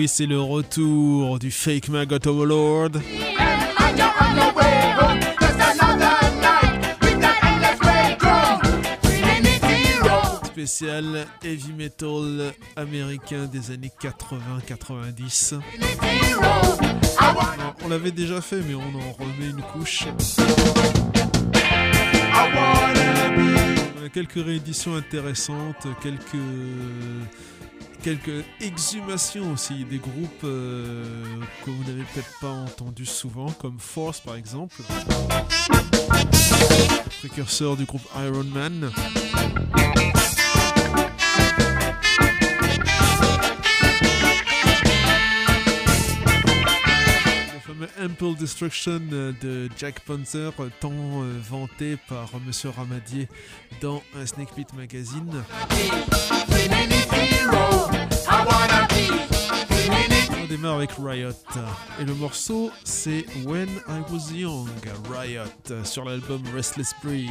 Oui, c'est le retour du fake Maggot Overlord. Spécial heavy metal américain des années 80-90. On l'avait déjà fait, mais on en remet une couche. Quelques rééditions intéressantes, quelques quelques exhumations aussi, des groupes euh, que vous n'avez peut-être pas entendus souvent, comme Force par exemple, précurseur du groupe Iron Man. Destruction de Jack Panzer, tant euh, vanté par Monsieur Ramadier dans un Snake Pit Magazine. On démarre avec Riot. Et le morceau, c'est When I Was Young, Riot, sur l'album Restless Breed.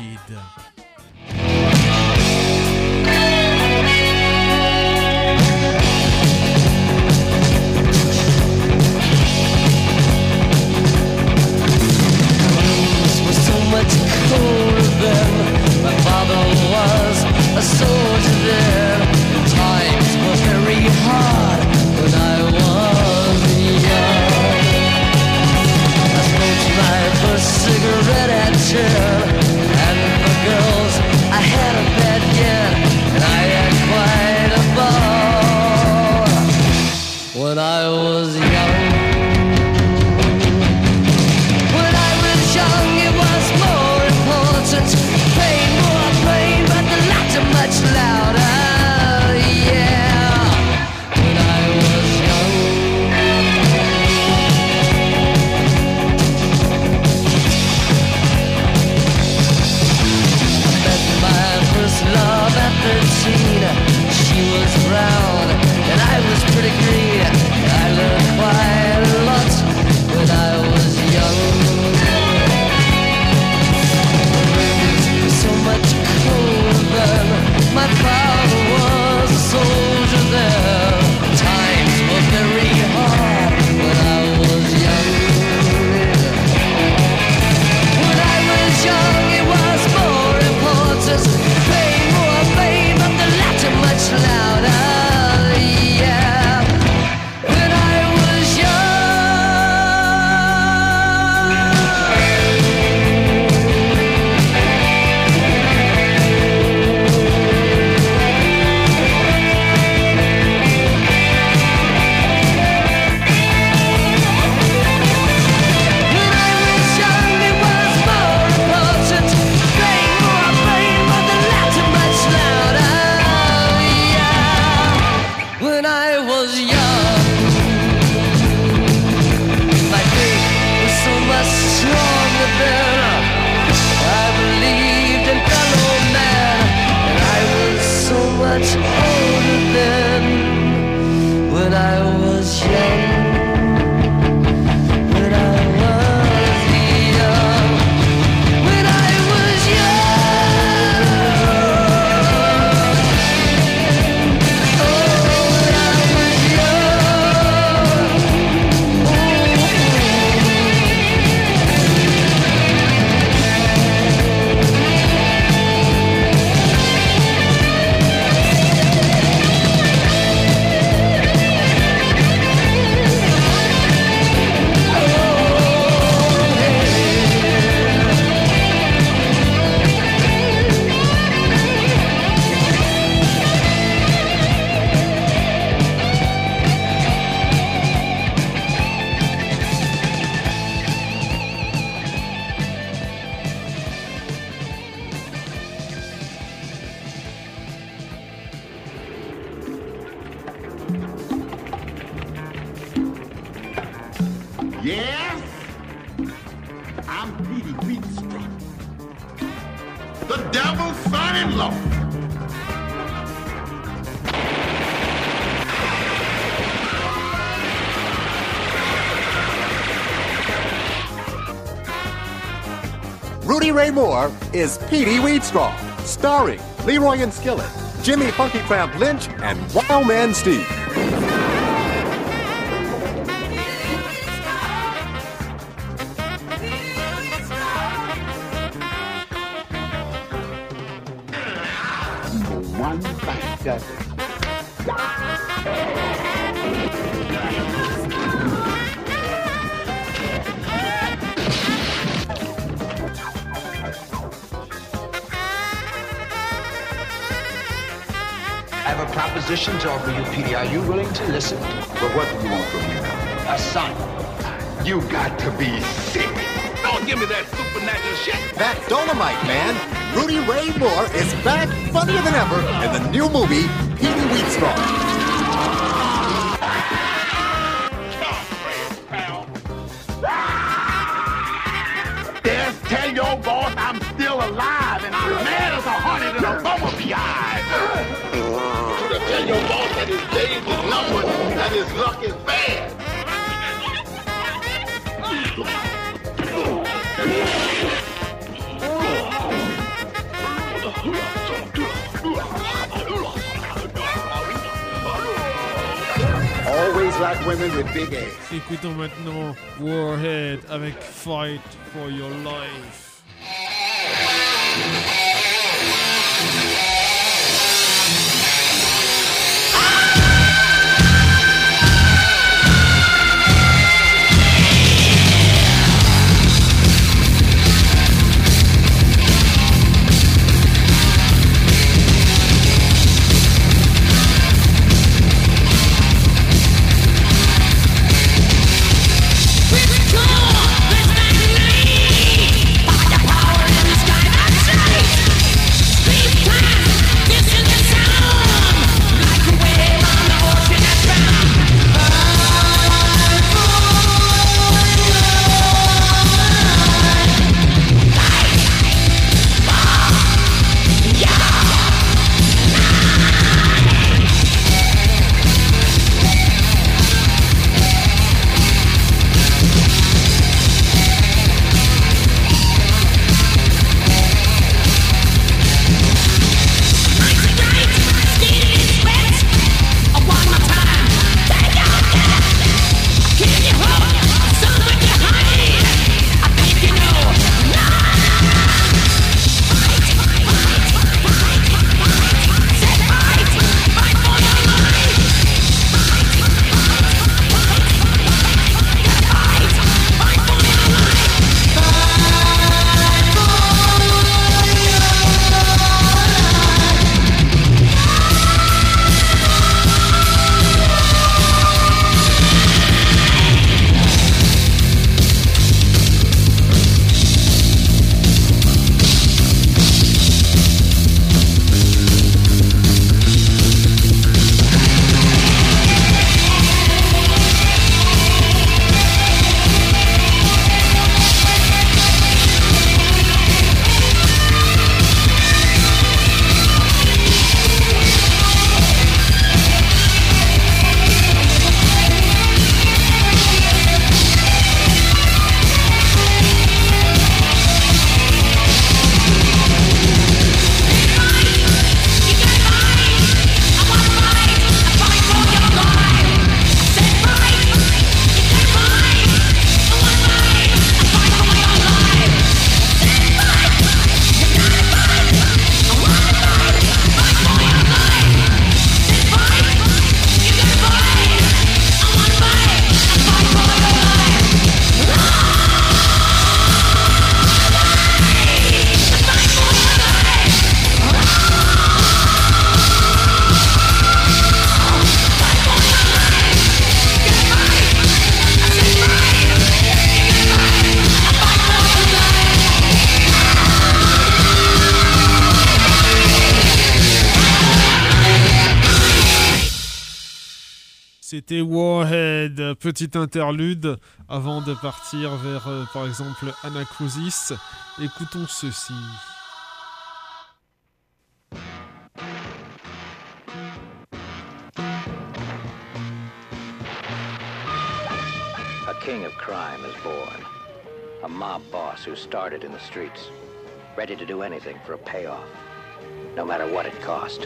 Much colder than my father was a soldier then. Times were very hard when I was young. I smoked my first cigarette at ten, and for girls I had a bad yen, and I had quite a ball when I was young. Rudy Ray Moore is Petey Weedstraw, starring Leroy and Skillet, Jimmy Funky Tramp Lynch, and Wild Man Steve. New movie, Like women with big ass. Écoutons maintenant Warhead avec Fight for Your Life. Warhead, petit interlude avant de partir vers, euh, par exemple, Anacrusis. Écoutons ceci. A king of crime is born. A mob boss who started in the streets, ready to do anything for a payoff, no matter what it cost.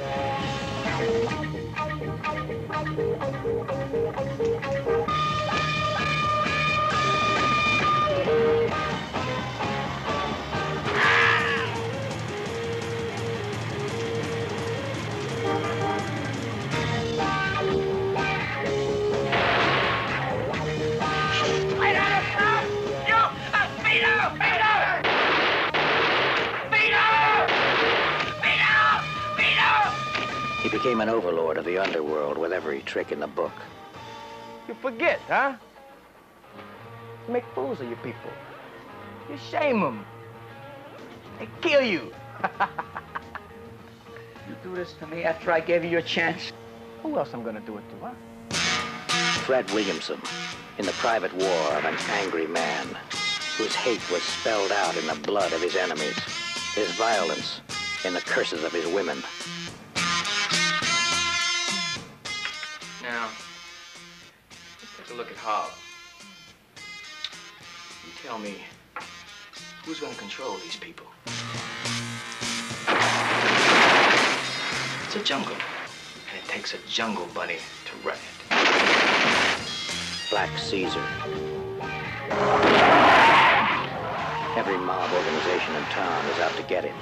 Became an overlord of the underworld with every trick in the book. You forget, huh? You make fools of your people. You shame them. They kill you. you do this to me after I gave you your chance. Who else am I'm gonna do it to, huh? Fred Williamson, in the private war of an angry man, whose hate was spelled out in the blood of his enemies, his violence in the curses of his women. A look at Hob. You tell me, who's gonna control these people? It's a jungle, and it takes a jungle bunny to run it. Black Caesar. Every mob organization in town is out to get him.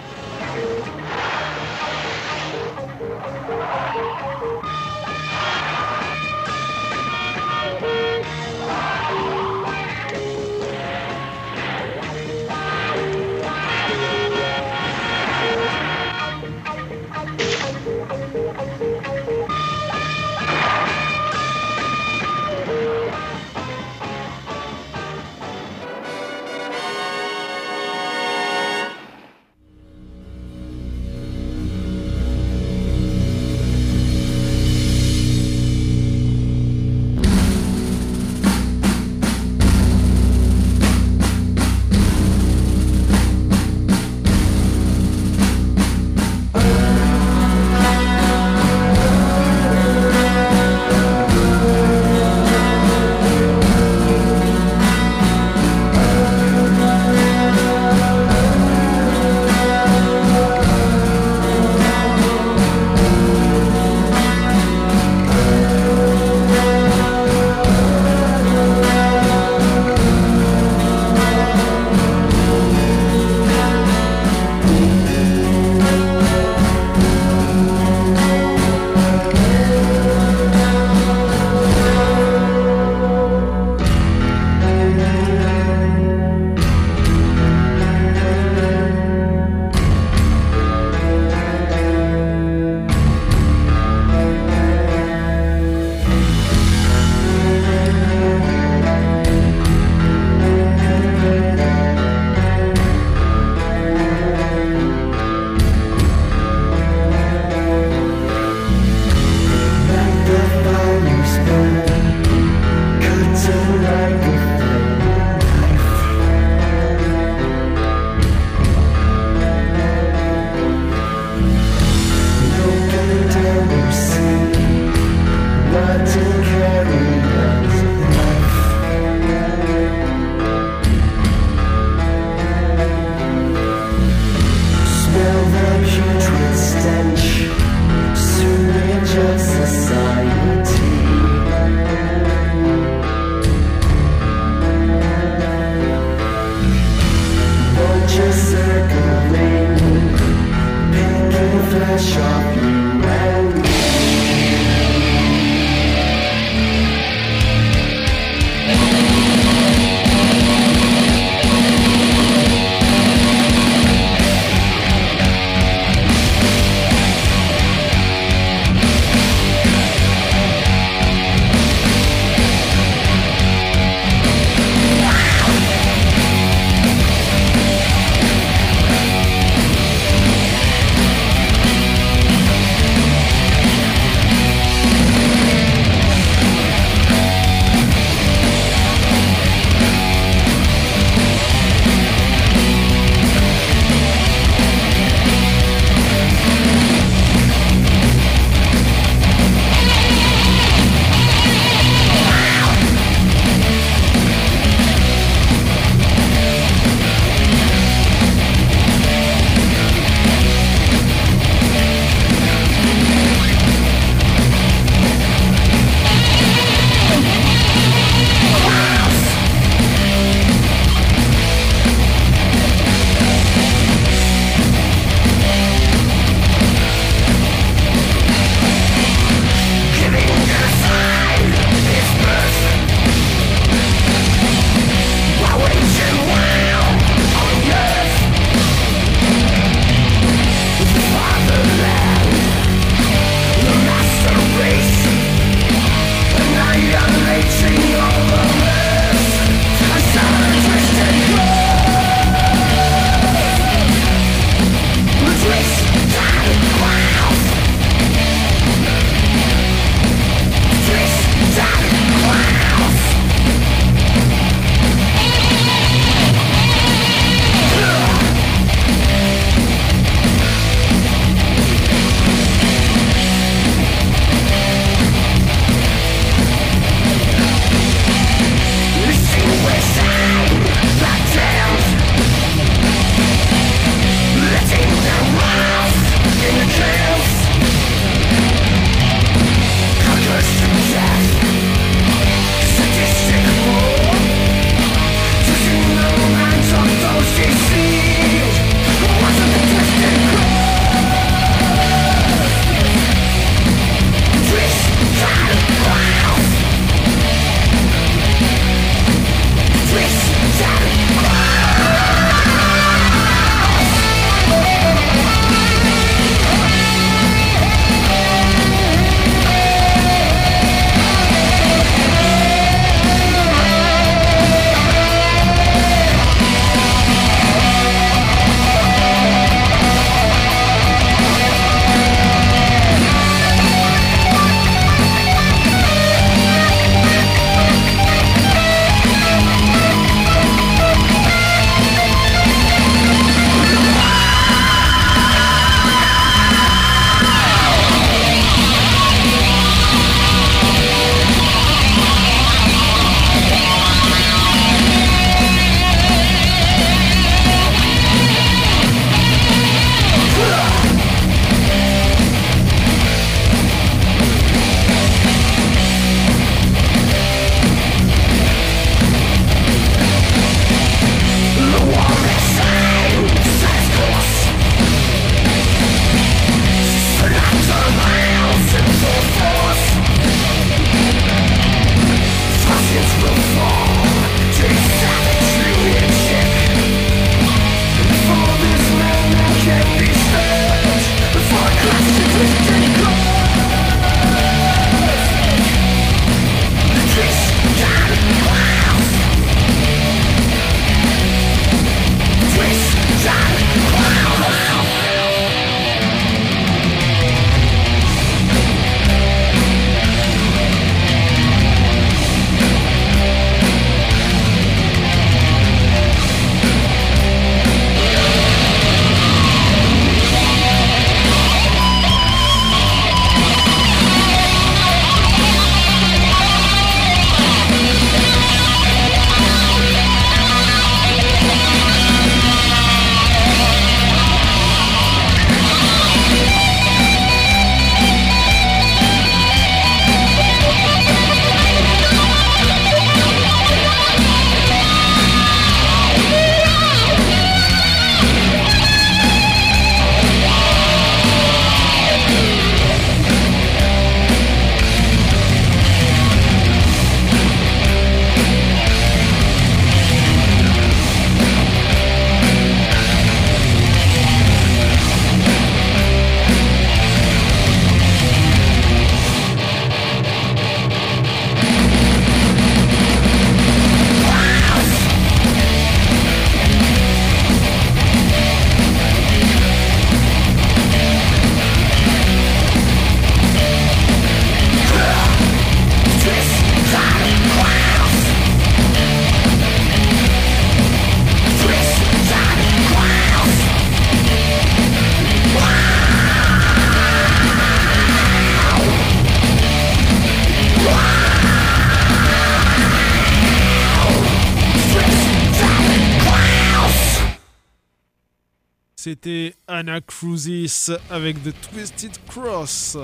Cruzis avec The Twisted Cross.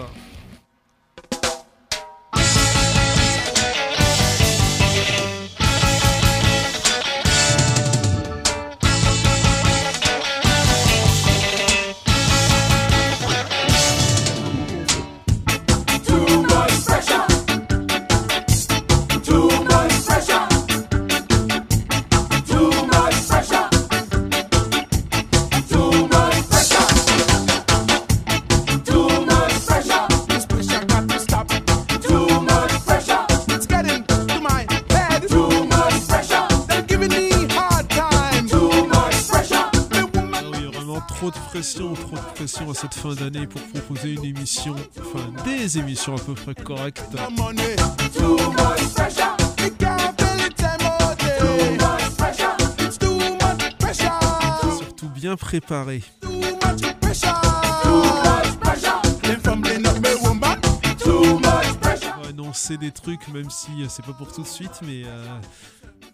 Trop de pression à cette fin d'année pour proposer une émission, enfin des émissions à peu près correctes. Surtout bien préparé. On va annoncer des trucs, même si euh, c'est pas pour tout de suite, mais euh,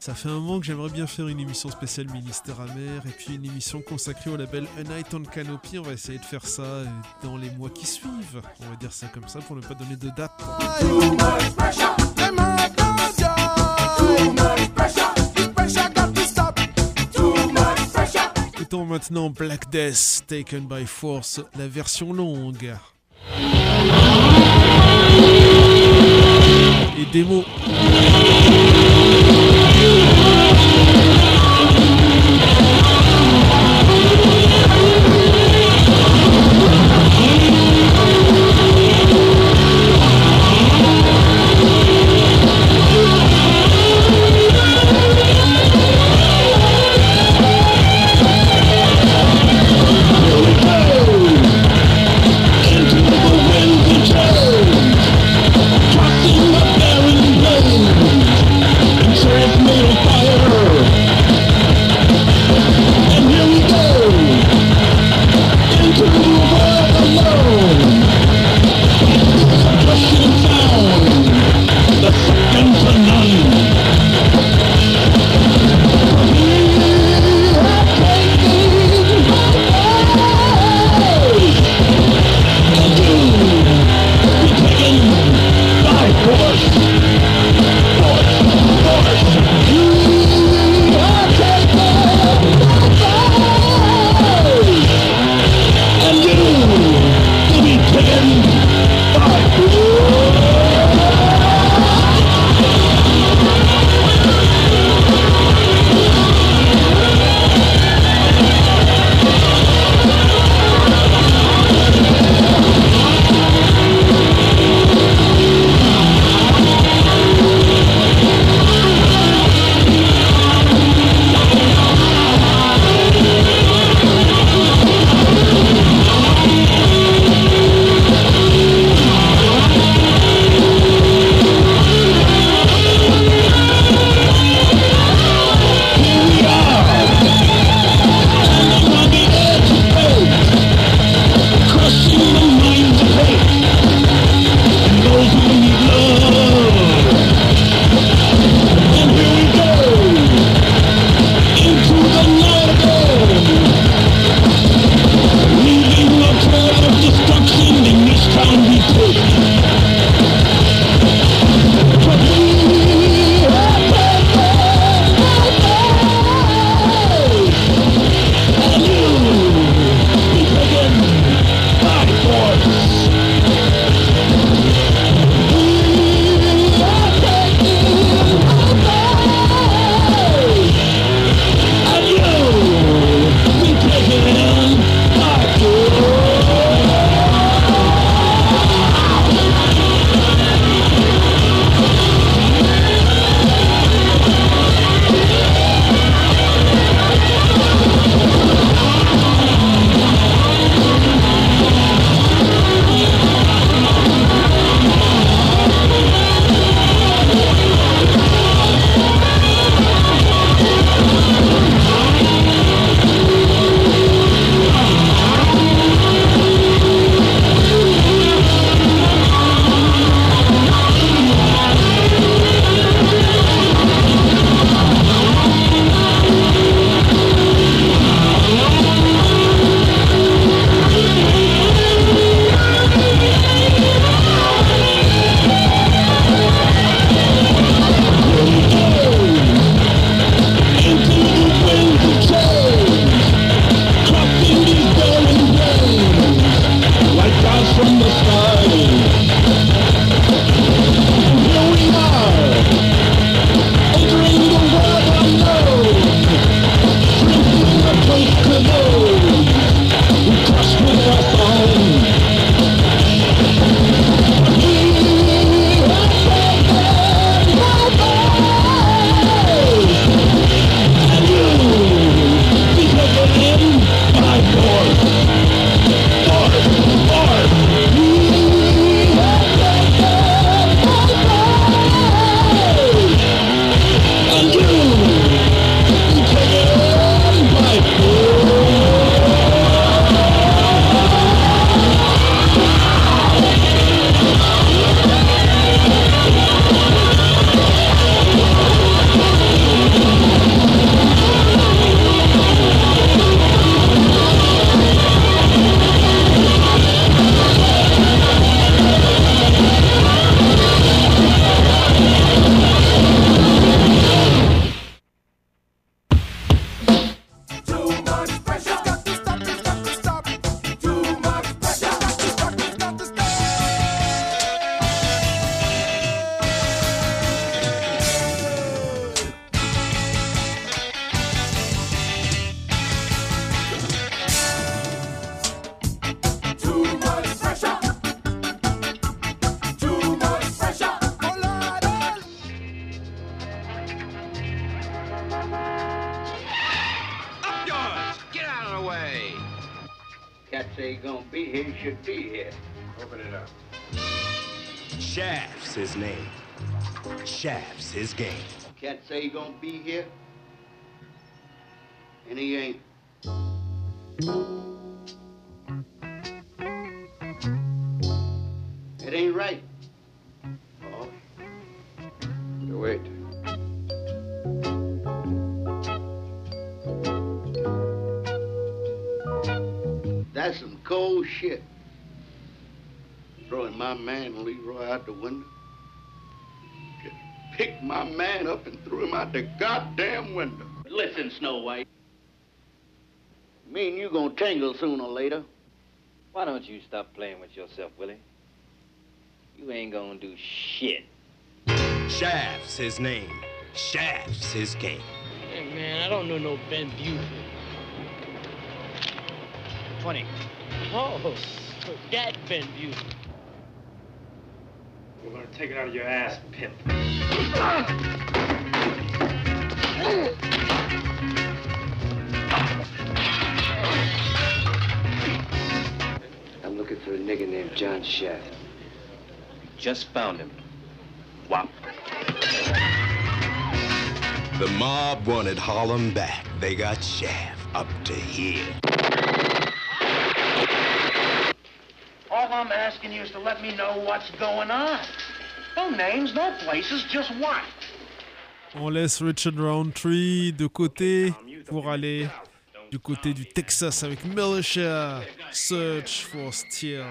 ça fait un moment que j'aimerais bien faire une émission spéciale Ministère amer et puis une émission consacrée au label A Night on Canopy. On va essayer de faire ça euh, dans les mois qui suivent. On va dire ça comme ça pour ne pas donner de date. Écoutons maintenant Black Death Taken by Force, la version longue. Et démo. you my man up and threw him out the goddamn window. Listen, Snow White. Me and you gonna tangle sooner or later. Why don't you stop playing with yourself, Willie? You ain't gonna do shit. Shaft's his name. Shaft's his game. Hey, man, I don't know no Ben Buford. 20. Oh, that Ben Buford. We're gonna take it out of your ass, pimp. I'm looking for a nigga named John Shaft. Just found him. Wop. The mob wanted Harlem back. They got Shaft up to here. All I'm asking you is to let me know what's going on. No names, no places, just what? On laisse Richard Roundtree de côté pour aller du côté du Texas avec Militia, Search for Steel.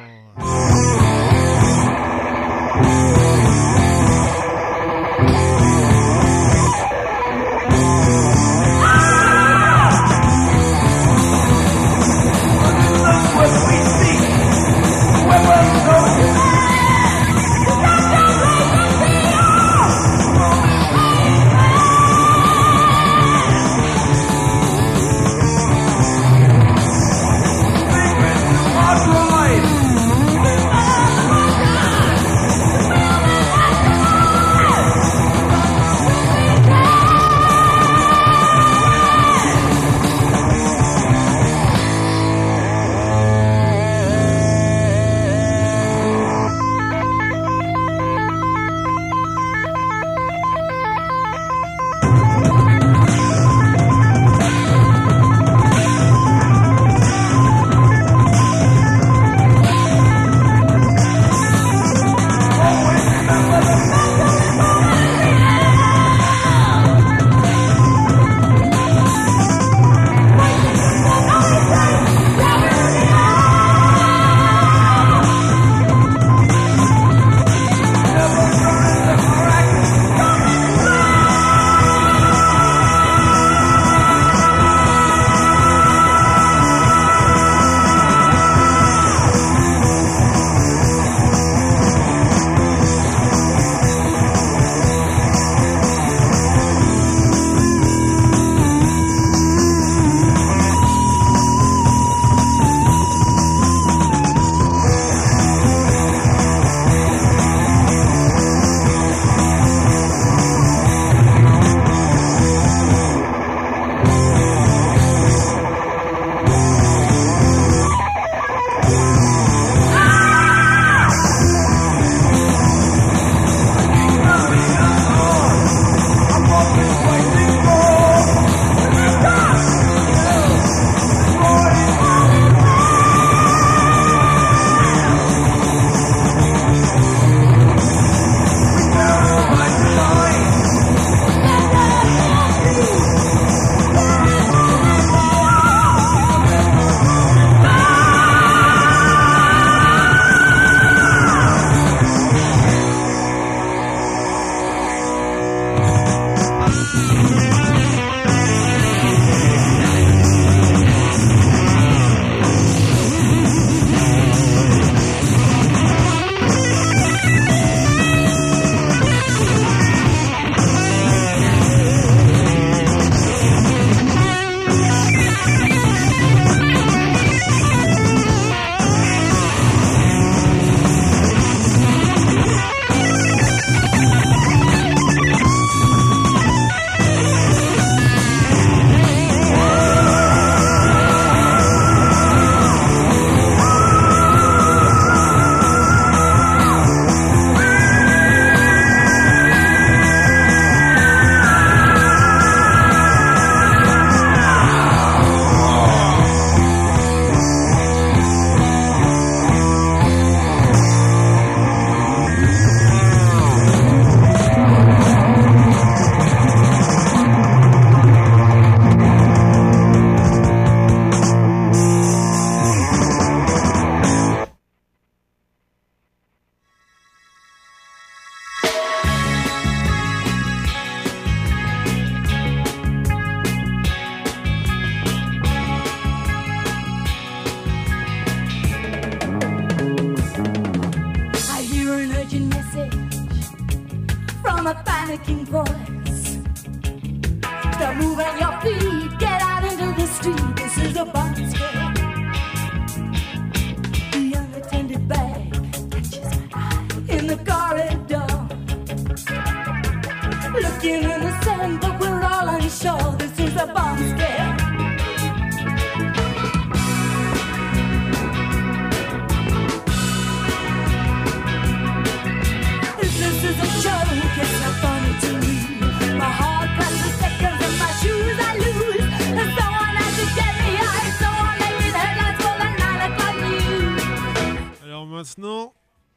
Maintenant,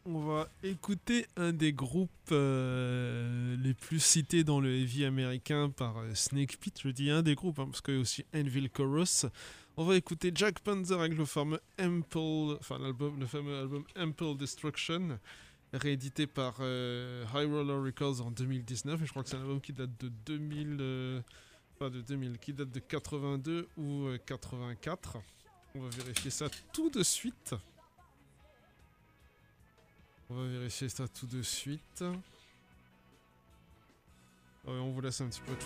on va écouter un des groupes euh, les plus cités dans le heavy américain par euh, Snake Pit. Je dis un des groupes, hein, parce qu'il y a aussi Envil Chorus. On va écouter Jack Panzer avec le fameux Ample, enfin l'album, le fameux album Ample Destruction, réédité par euh, High Roller Records en 2019. Et je crois que c'est un album qui date de 2000, euh, pas de 2000, qui date de 82 ou euh, 84. On va vérifier ça tout de suite. On va vérifier ça tout de suite. Ouais, on vous laisse un petit peu de.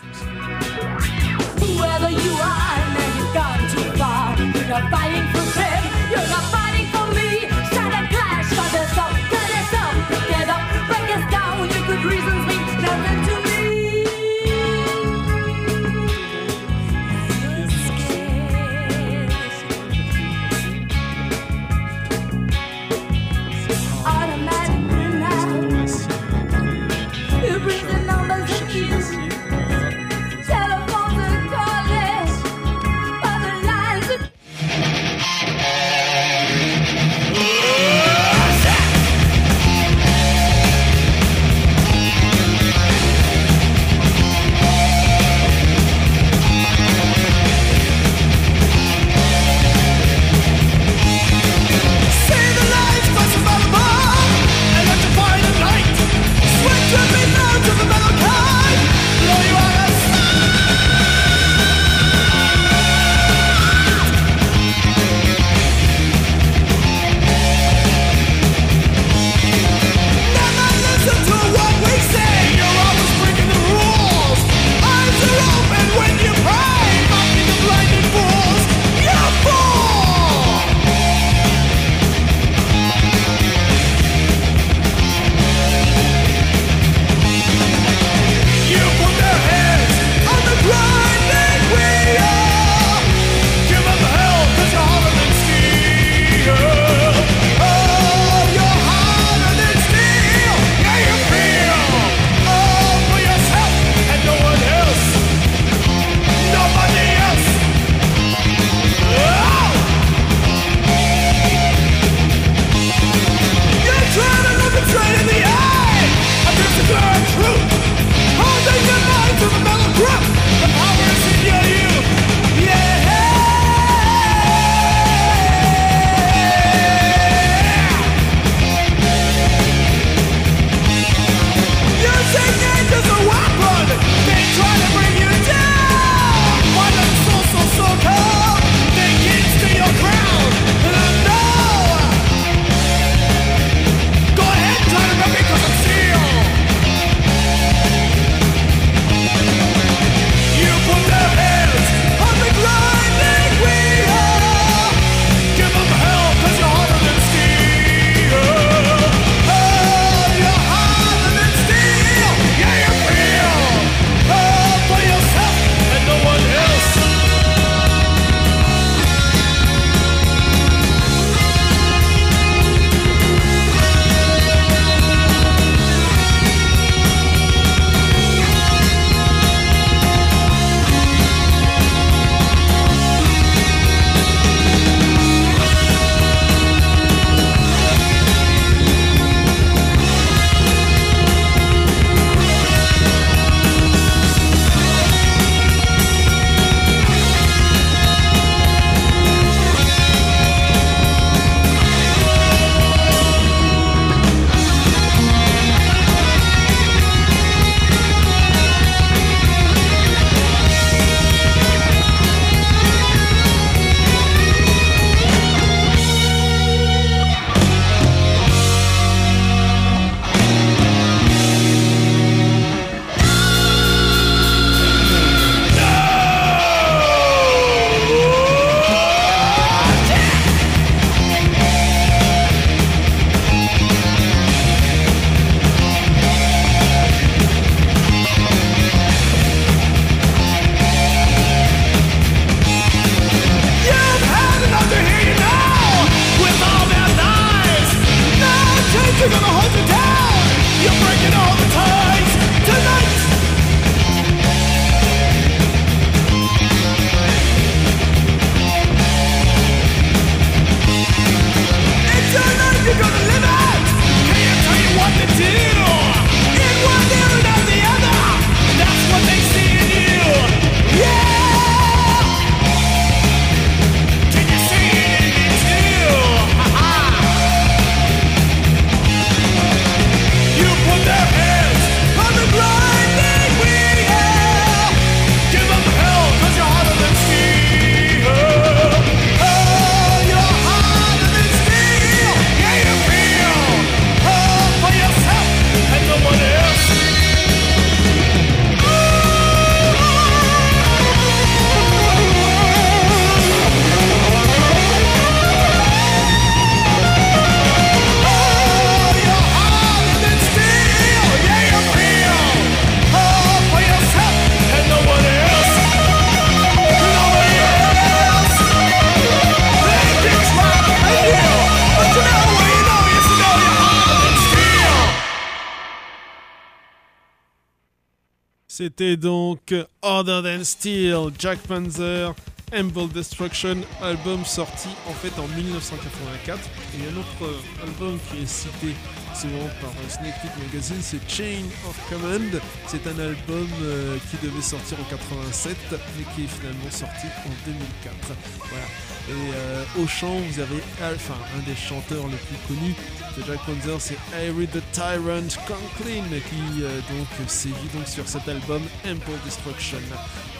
C'était donc Other Than Steel, Jack Panzer, Humble Destruction, album sorti en fait en 1984. Et un autre euh, album qui est cité souvent par euh, Snake Pit Magazine, c'est Chain of Command. C'est un album euh, qui devait sortir en 87, mais qui est finalement sorti en 2004. Voilà. Et euh, au chant, vous avez enfin, un des chanteurs les plus connus de Jack Panzer, c'est Harry the Tyrant Conklin, qui euh, donc sévit donc sur cet album Ample Destruction.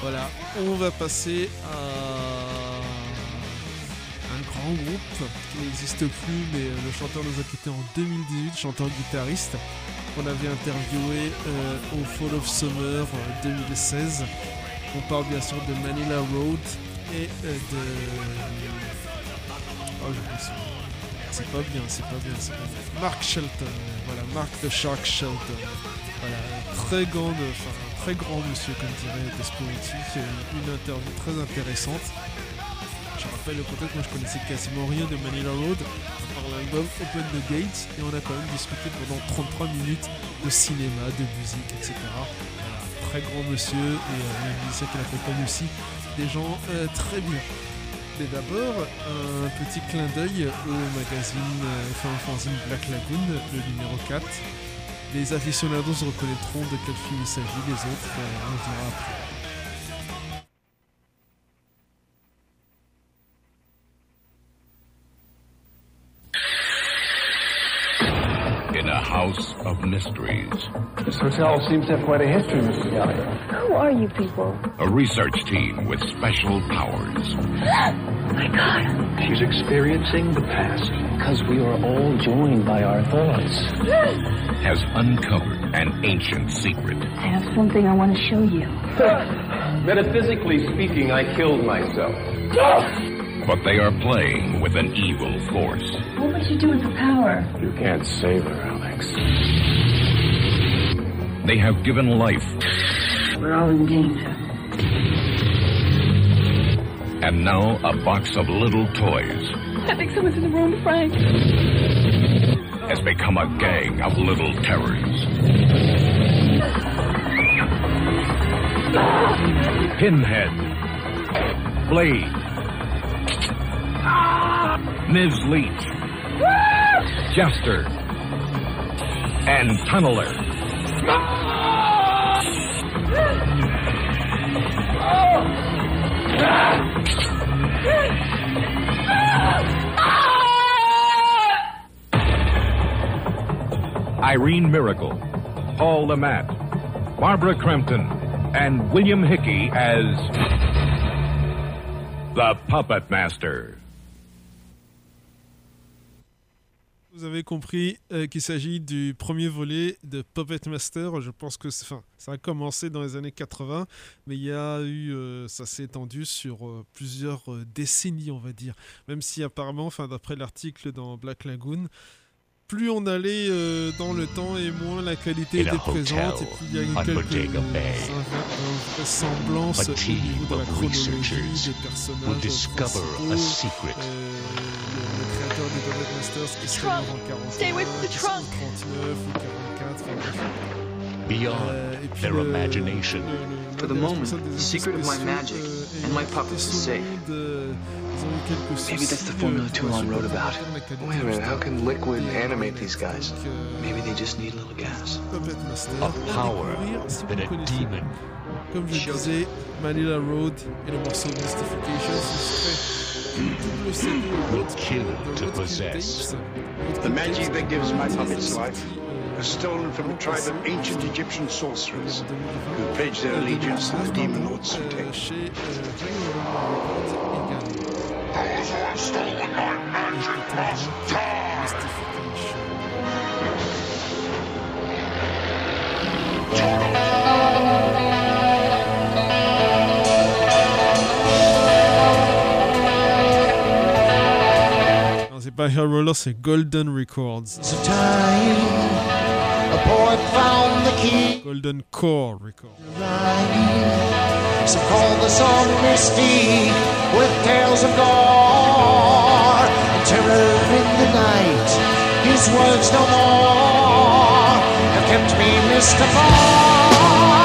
Voilà, on va passer à un grand groupe qui n'existe plus, mais euh, le chanteur nous a quitté en 2018, chanteur-guitariste, qu'on avait interviewé euh, au Fall of Summer euh, 2016. On parle bien sûr de Manila Road et euh, de. Oh. C'est pas bien, c'est pas bien, c'est pas bien. Mark Shelton, voilà, Mark the Shark Shelton. Voilà, très grande, enfin, très grand monsieur, comme dirait Despoetti, fait une interview très intéressante. Je rappelle le contexte, moi je connaissais quasiment rien de Manila Road, à part l'album Open the Gates, et on a quand même discuté pendant 33 minutes de cinéma, de musique, etc. Voilà, très grand monsieur, et euh, musicien qu'il accompagne aussi, des gens euh, très bien. Mais d'abord, un petit clin d'œil au magazine, euh, enfin Black Lagoon, le numéro 4. Les aficionados reconnaîtront de quel film il s'agit, les autres, euh, on dira après. House of mysteries, This hotel seems to have quite a history, Mr. Gallagher. Who are you people? a research team with special powers My God. She's experiencing the past because we are all joined by our thoughts. has uncovered an ancient secret. I have something I want to show you. Metaphysically speaking, I killed myself. But they are playing with an evil force. What would you do with the power? You can't save her, They have given life We're all in danger. and now a box of little toys I think someone's in the room, Frank. has become a gang of little terrors. Pinhead, Blade, Ms. Leach, ah! Jester, and Tunneler. Irene Miracle, Paul Lamont, Barbara Crampton, and William Hickey as the Puppet Master. Vous avez compris euh, qu'il s'agit du premier volet de Puppet Master. Je pense que enfin, ça a commencé dans les années 80, mais il y a eu, euh, ça s'est étendu sur euh, plusieurs décennies, on va dire. Même si apparemment, enfin, d'après l'article dans Black Lagoon, plus on allait dans le temps et moins la qualité était présente, et puis il y a eu quelques semblances au niveau de la chronologie des personnages principaux. Masters qui serait Trump, mort en 41, stay away from the qui serait trunk. en 39 ou 44, enfin bref. Beyond Euh, et puis their le- imagination. le- le- For the le moment, responsable des the effets secret of my spéciaux, magic euh, and my est puppets is côté safe. solide, euh, ils ont eu quelques Maybe that's the soucis, formula euh, Toulon pour wrote supporter about. la qualité Wait a minute, how can justement liquid des animate marionnettes. these guys? Donc, euh, Maybe they just need a little gas. Puppet Master, A on va power découvrir, si vous that a connaissez demon comme je Show disais, Manila Road et le morceau Mystification, ce serait une double CD will kill to possess. The magic that gives my puppets life was stolen from a tribe of ancient Egyptian sorcerers who pledged their allegiance to the 2019, demon pardon, lord Sutek. Pas Hair Roller, c'est Golden Records. A boy found the key. Golden Core Records. So call the song Misty with tales of gore and terror in the night. His words no more have kept me mystified.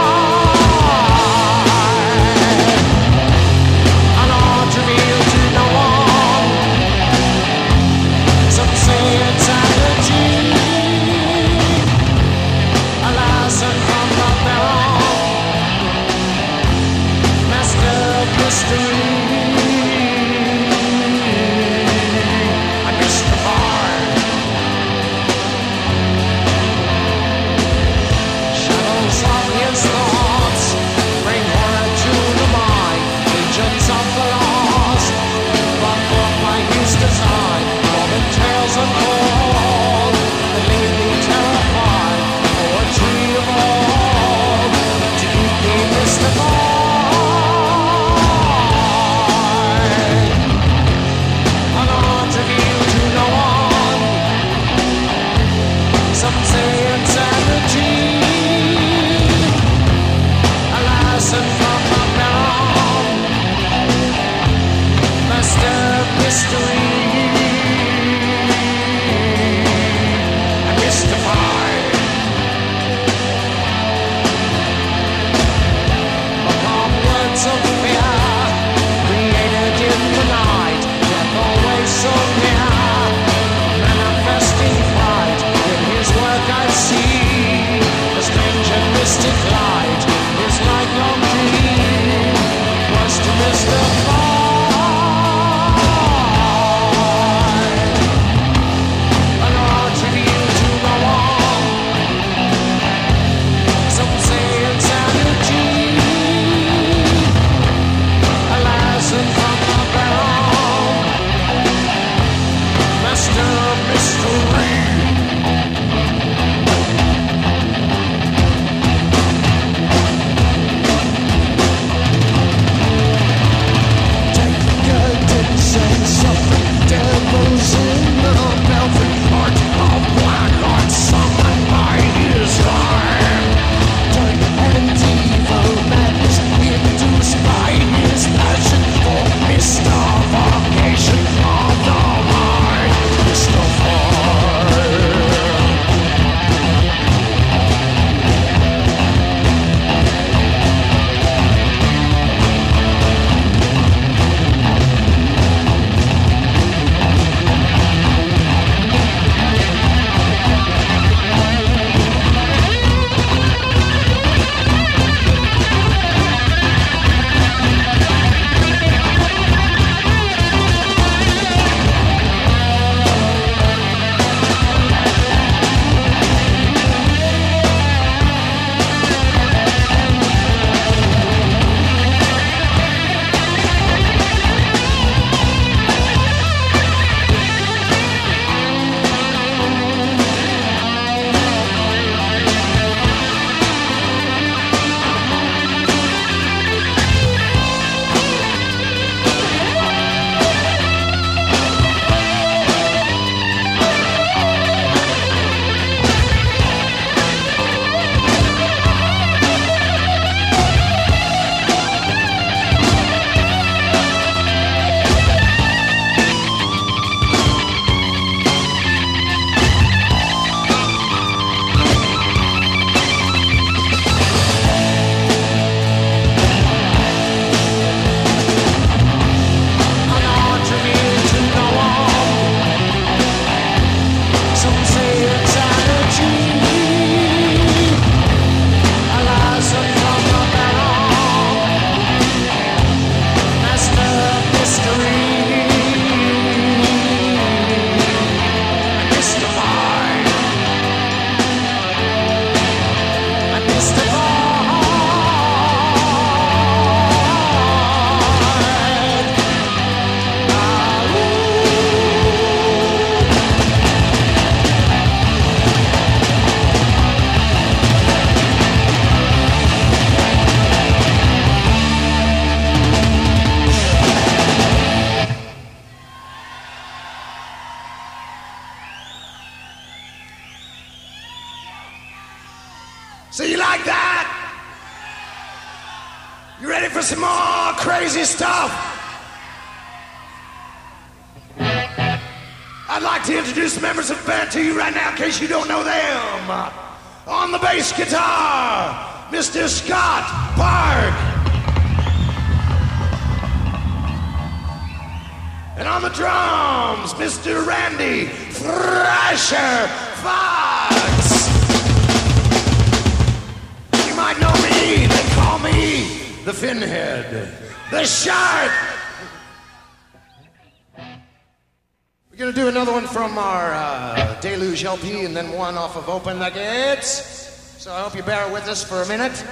Rouge LP and then one off of Open Nuggets. So I hope you bear with us for a minute.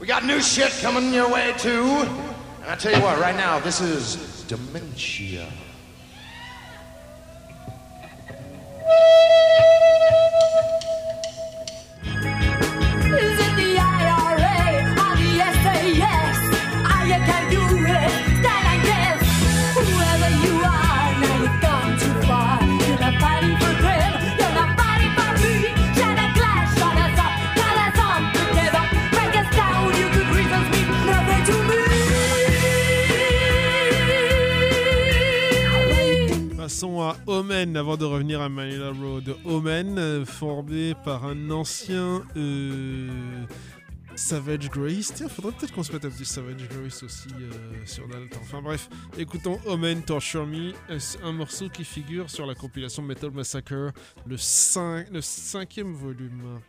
We got new shit coming your way too. And I tell you what, right now, this is Dementia. Omen avant de revenir à Manila Road. Omen, euh, formé par un ancien euh, Savage Grace. Tiens, faudrait peut-être qu'on se mette un petit Savage Grace aussi euh, sur Dalton. Enfin bref, écoutons Omen Torture Me, un morceau qui figure sur la compilation Metal Massacre, le, cin- le cinquième volume.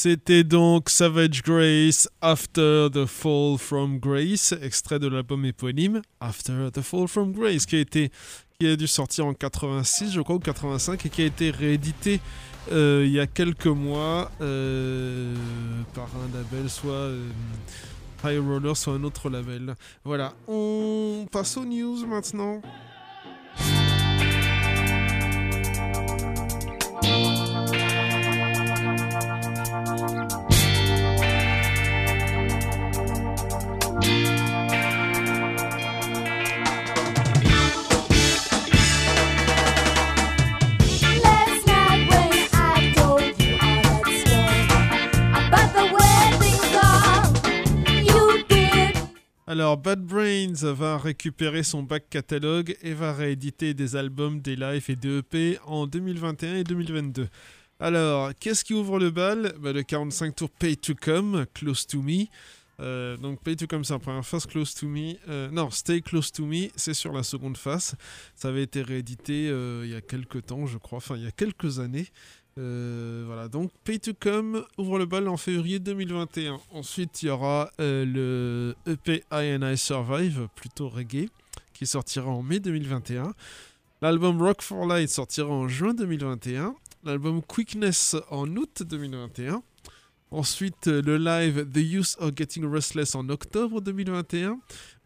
C'était donc Savage Grace After the Fall from Grace, extrait de l'album éponyme After the Fall from Grace, qui a dû sortir en 86, je crois, ou 85, et qui a été réédité euh, il y a quelques mois euh, par un label, soit euh, High Roller, soit un autre label. Voilà, on passe aux news maintenant. Alors, Bad Brains va récupérer son back catalogue et va rééditer des albums, des lives et des EP en 2021 et 2022. Alors, qu'est-ce qui ouvre le bal? Bah, Le 45 tours Pay to Come, Close to Me. Euh, donc, Pay to Come, c'est la première face, Close to Me. euh, non, Stay Close to Me, c'est sur la seconde face. Ça avait été réédité euh, il y a quelques temps, je crois, enfin, il y a quelques années. Euh, voilà, donc Pay to Come ouvre le bal en février 2021. Ensuite, il y aura euh, le EP I and I Survive, plutôt reggae, qui sortira en mai 2021. L'album Rock for Light sortira en juin 2021. L'album Quickness en août 2021. Ensuite, euh, le live The Youth Are Getting Restless en octobre 2021.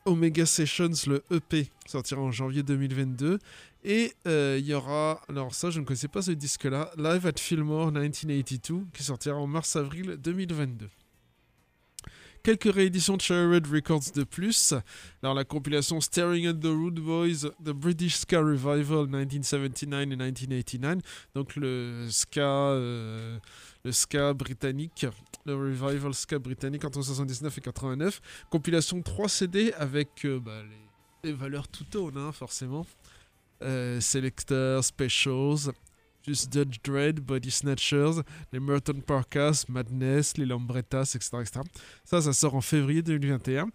Omega Sessions, le EP, sortira en janvier 2022. Et euh, il y aura, alors ça je ne connaissais pas ce disque-là, Live at Fillmore 1982, qui sortira en mars-avril 2022. Quelques rééditions de Red Records de plus. Alors la compilation Staring at the Rude Boys, The British Ska Revival 1979 et 1989. Donc le ska, euh, le ska britannique, le revival ska britannique entre 79 et 89. Compilation 3 CD avec euh, bah, les, valeurs tout tone, hein, forcément. Euh, Selector, Specials, Just Judge Dread, Body Snatchers, les Merton Parkas, Madness, les Lambrettas, etc., etc. Ça, ça sort en février 2021.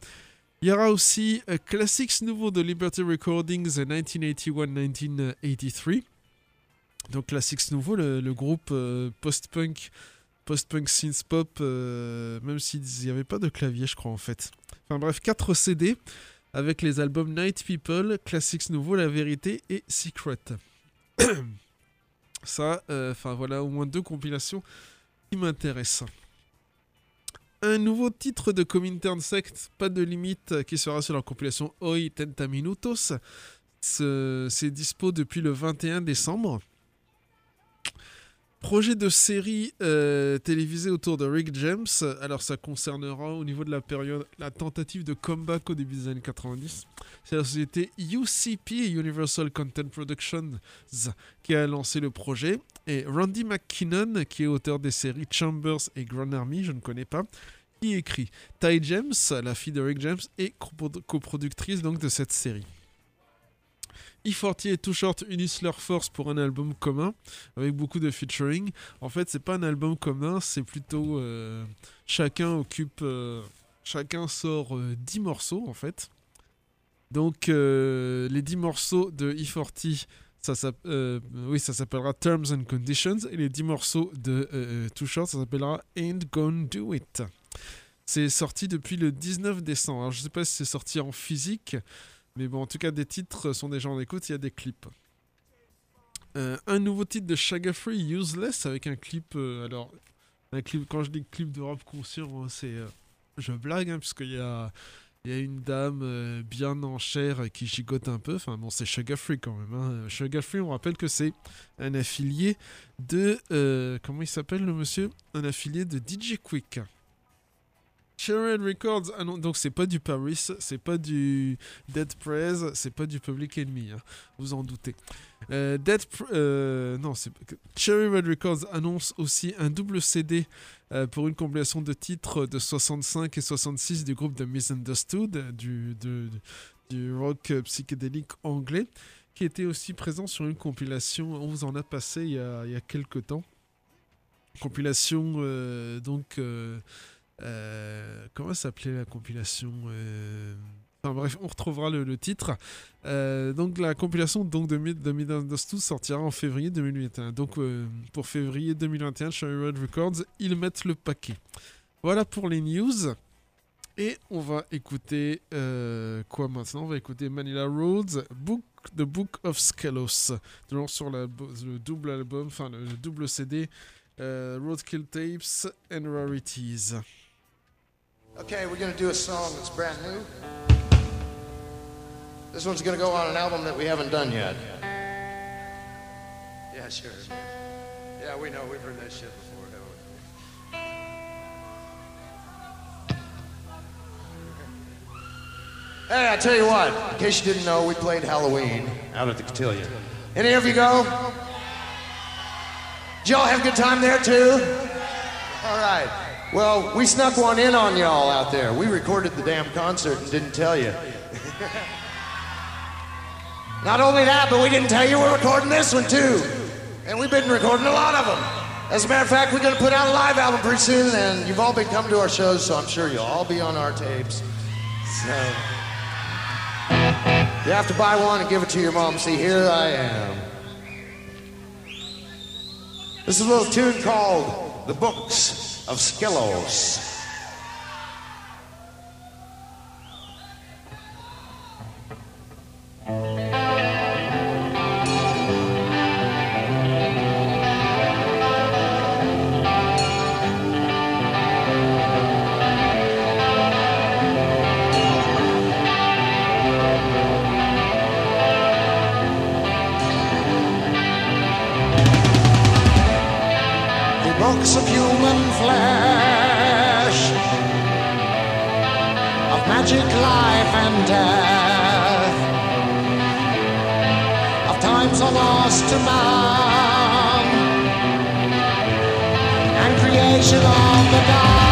Il y aura aussi euh, Classics nouveaux de Liberty Recordings 1981-1983. Donc Classics nouveau, le, groupe euh, post-punk, post-punk synth pop, euh, même s'il n'y avait pas de clavier, je crois en fait. Enfin bref, 4 CD avec les albums Night People, Classics nouveau, La Vérité et Secret. Ça, euh, enfin voilà, au moins deux compilations qui m'intéressent. Un nouveau titre de Comintern Sect, pas de limite, qui sera sur leur compilation Oi Tenta Minutos. Ce- C'est dispo depuis le 21 décembre. Projet de série euh, télévisée autour de Rick James. Alors ça concernera au niveau de la période la tentative de comeback au début des années 90. C'est la société UCP, Universal Content Productions, qui a lancé le projet. Et Randy McKinnon, qui est auteur des séries Chambers et Grand Army, je ne connais pas, qui écrit. Ty James, la fille de Rick James, est coprodu- coproductrice donc de cette série. E40 et Too Short unissent leurs forces pour un album commun avec beaucoup de featuring. En fait, c'est pas un album commun, c'est plutôt euh, chacun occupe, euh, chacun sort euh, 10 morceaux en fait. Donc euh, les 10 morceaux de E40, ça, euh, oui, ça s'appellera Terms and Conditions et les 10 morceaux de euh, Too Short, ça s'appellera Ain't Gonna Do It. C'est sorti depuis le 19 décembre. Alors, je sais pas si c'est sorti en physique, mais bon, en tout cas, des titres sont déjà en écoute, il y a des clips. Euh, un nouveau titre de Shagga Free, Useless, avec un clip. euh, alors, un clip, quand je dis clip de rap conscient, c'est. euh, je blague, hein, puisqu'il y a, y a une dame bien en chair qui gigote un peu. Enfin, bon, c'est Shagga Free quand même. Hein. On rappelle que c'est un affilié de. comment il s'appelle le monsieur? Un affilié de DJ Quick. Cherry Records, ah non, donc c'est pas du Paris, c'est pas du Dead Prez, c'est pas du Public Enemy, hein, vous en doutez. Euh, Dead euh, non, Cherry Red Records annonce aussi un double CD euh, pour une compilation de titres de 65 et 66 du groupe The Misunderstood, du, du rock psychédélique anglais, qui était aussi présent sur une compilation, on vous en a passé il y a, il y a quelques temps. Compilation, donc. Euh, comment s'appelait la compilation euh, Enfin bref, on retrouvera le, titre. Euh, donc la compilation donc, de, Mid- de Midnight 12 sortira en février 2021. Donc pour février 2021, Cherry Red Records, ils mettent le paquet. Voilà pour les news. Et on va écouter quoi maintenant? On va écouter Manila Roads, Book, The Book of Skelos, toujours sur le double album, enfin le, le double CD, Roadkill Tapes and Rarities. Okay, we're gonna do a song that's brand new. This one's gonna go on an album that we haven't done yet. Yeah, sure. Yeah, we know. We've heard that shit before, haven't we? Hey, I tell you what. In case you didn't know, we played Halloween out at the Cotillion. Any of you go? Did y'all have a good time there too? All right. Well, we snuck one in on y'all out there. We recorded the damn concert and didn't tell you. Not only that, but we didn't tell you we're recording this one too. And we've been recording a lot of them. As a matter of fact, we're going to put out a live album pretty soon, and you've all been coming to our shows, so I'm sure you'll all be on our tapes. So you have to buy one and give it to your mom. See, here I am. This is a little tune called The Books of Skelos. The and death, of times are lost to man, and creation of the dark.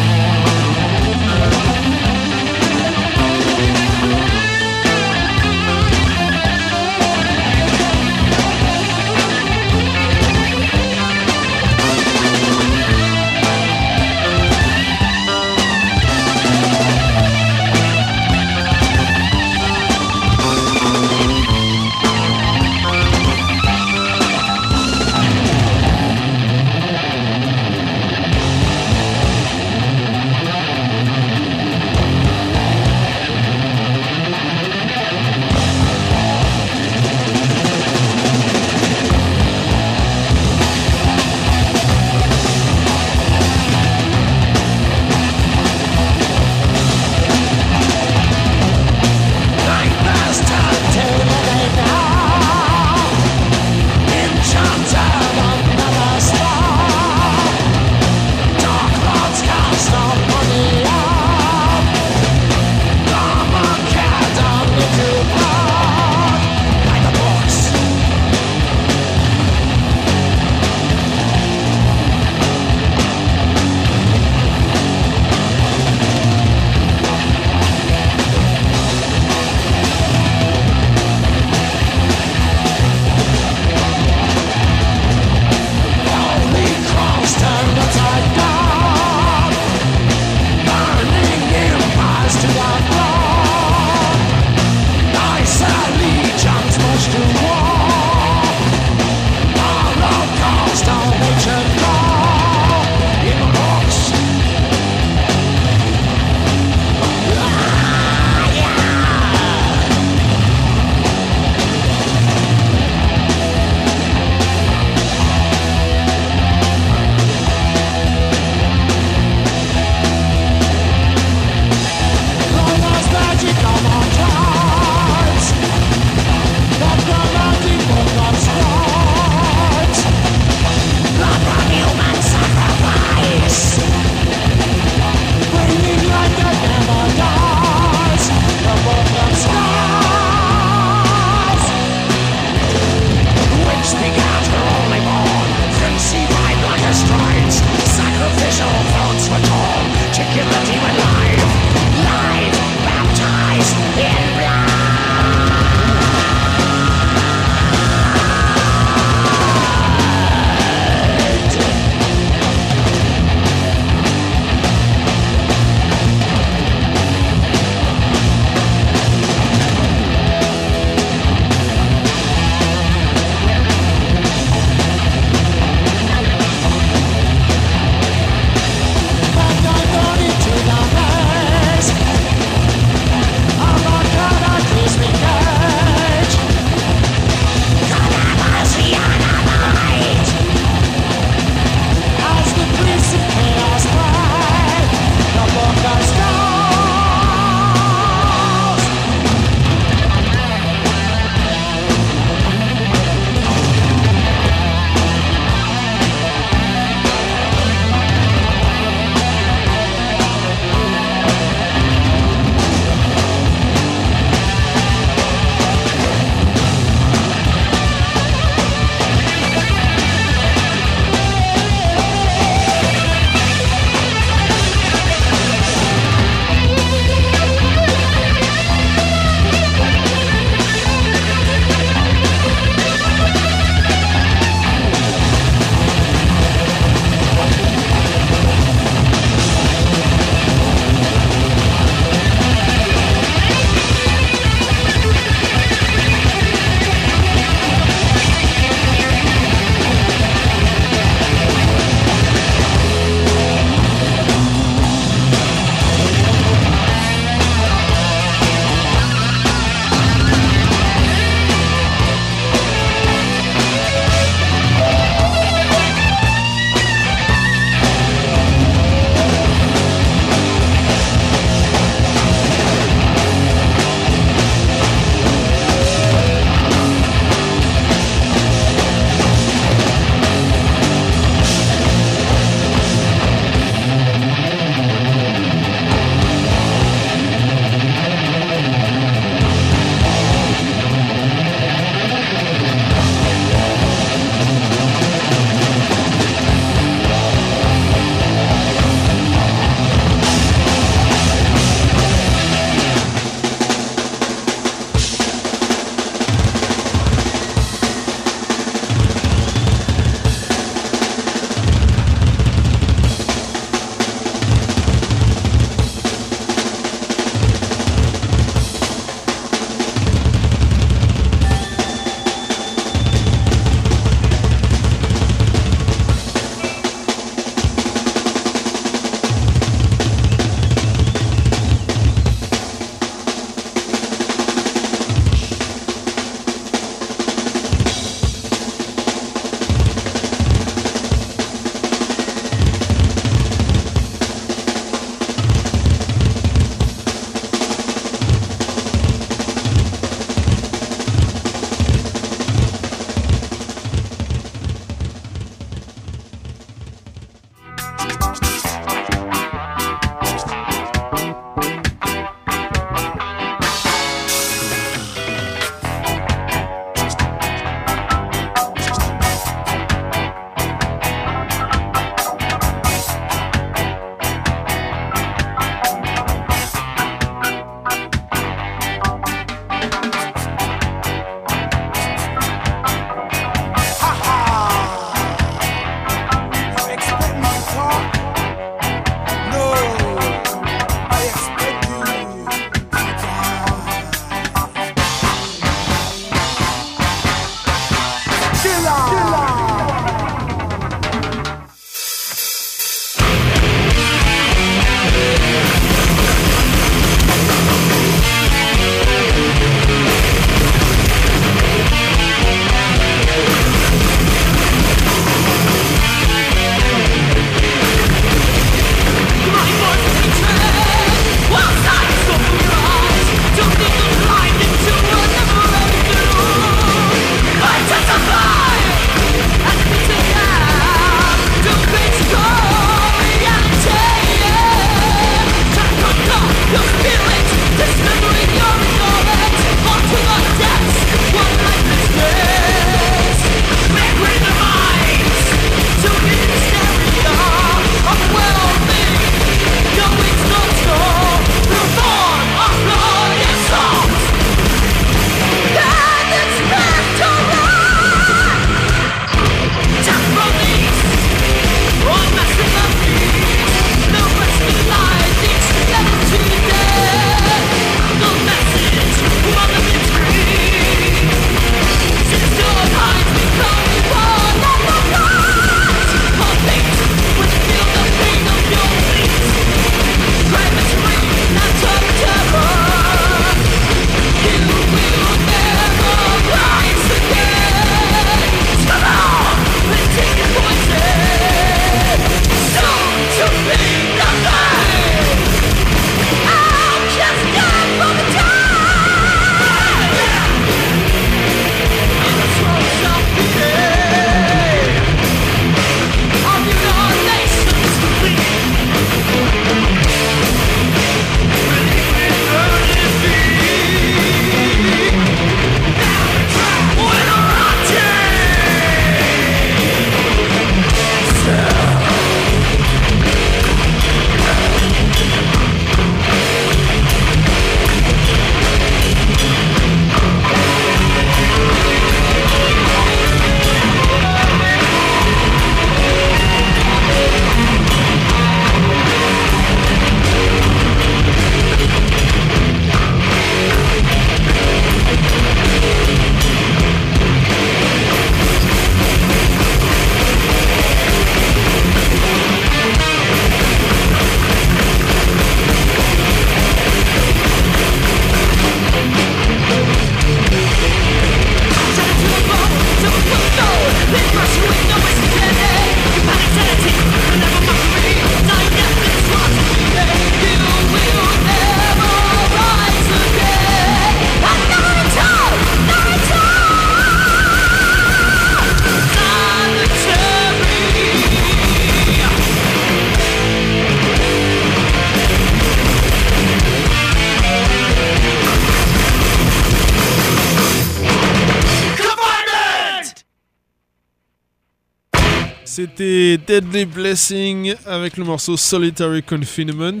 Deadly Blessing avec le morceau Solitary Confinement.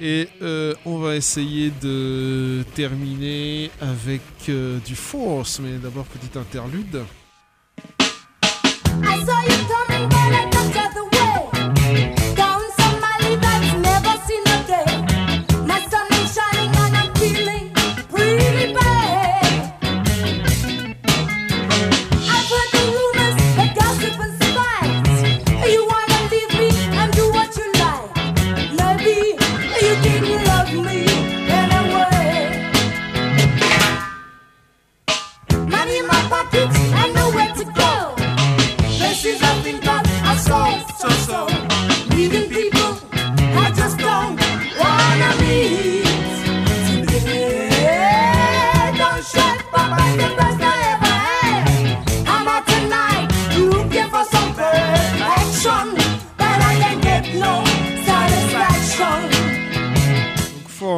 Et euh, on va essayer de terminer avec euh, du Force, mais d'abord petit interlude.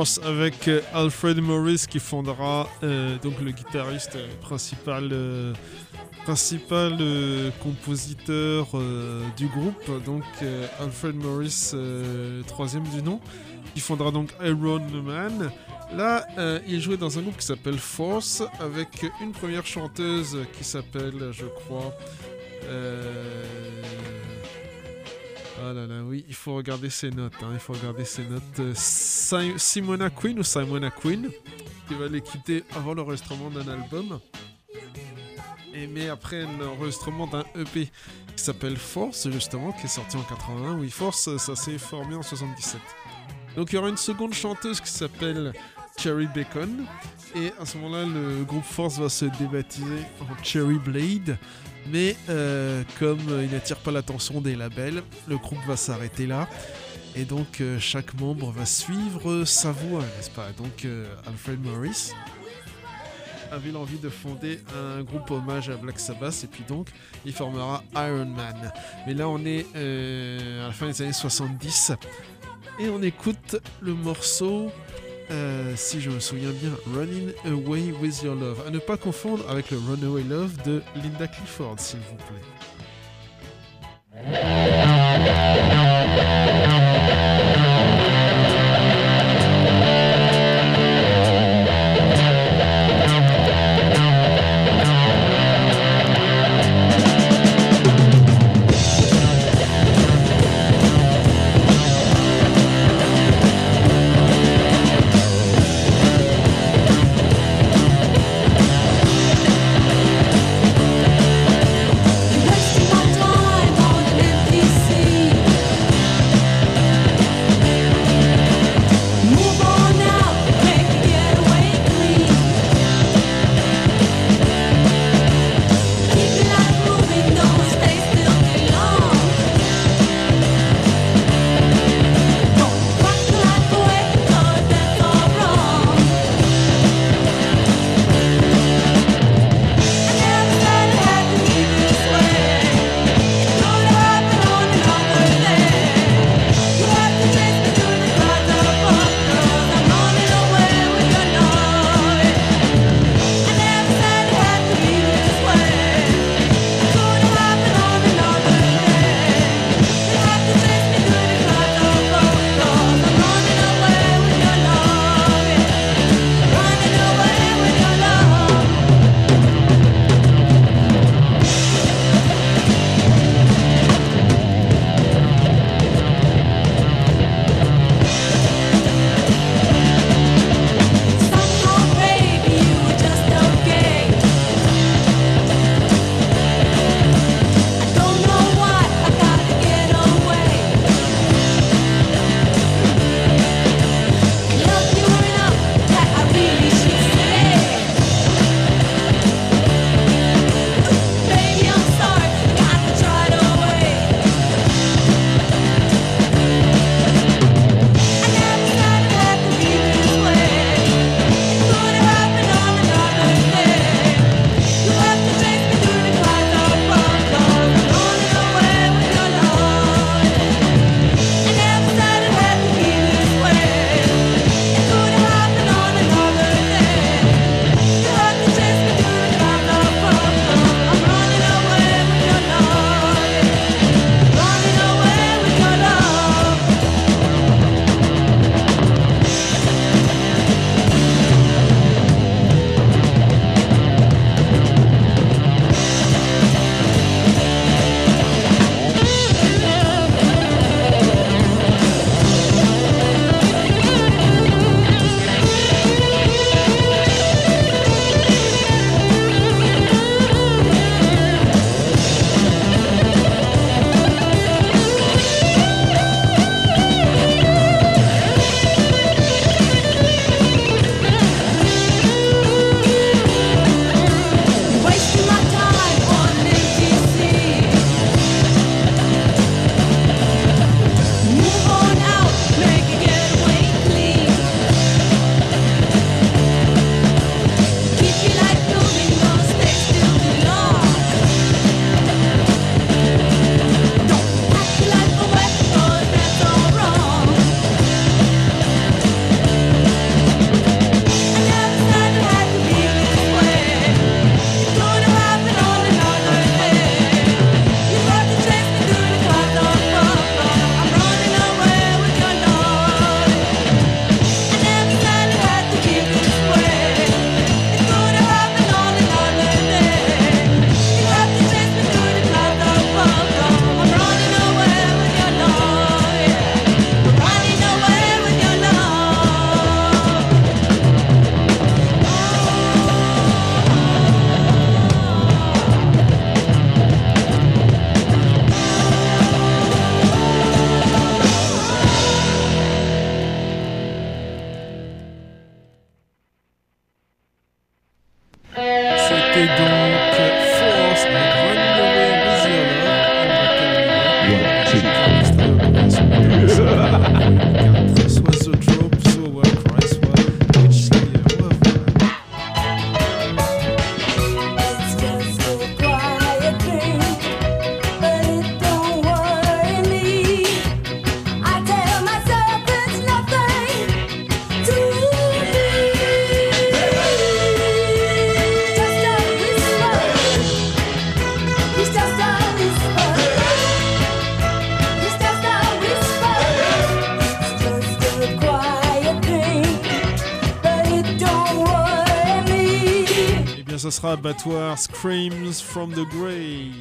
Avec euh, Alfred Morris qui fondera euh, donc le guitariste euh, principal principal compositeur du groupe. Donc Alfred Morris troisième du nom. Qui fondera donc Iron Man. Là il jouait dans un groupe qui s'appelle Force avec une première chanteuse qui s'appelle je crois ah là là, oui, il faut regarder ses notes. hein, il faut regarder ses notes. Euh, Si- Simona Queen ou Simona Queen, qui va les quitter avant l'enregistrement d'un album. Et mais après l'enregistrement d'un EP qui s'appelle Force, justement, qui est sorti en 81. Oui, Force, ça s'est formé en 77. Donc il y aura une seconde chanteuse qui s'appelle Cherry Bacon. Et à ce moment-là, le groupe Force va se débaptiser en Cherry Blade. Mais euh, comme euh, il n'attire pas l'attention des labels, le groupe va s'arrêter là. Et donc euh, chaque membre va suivre sa voie, n'est-ce pas? Donc Alfred Morris avait l'envie de fonder un groupe hommage à Black Sabbath et puis donc il formera Iron Man. Mais là on est à la fin des années 70 et on écoute le morceau, euh, si je me souviens bien, Running Away with Your Love. À ne pas confondre avec le Runaway Love de Linda Clifford, s'il vous plaît. Abattoir Screams from the Grave.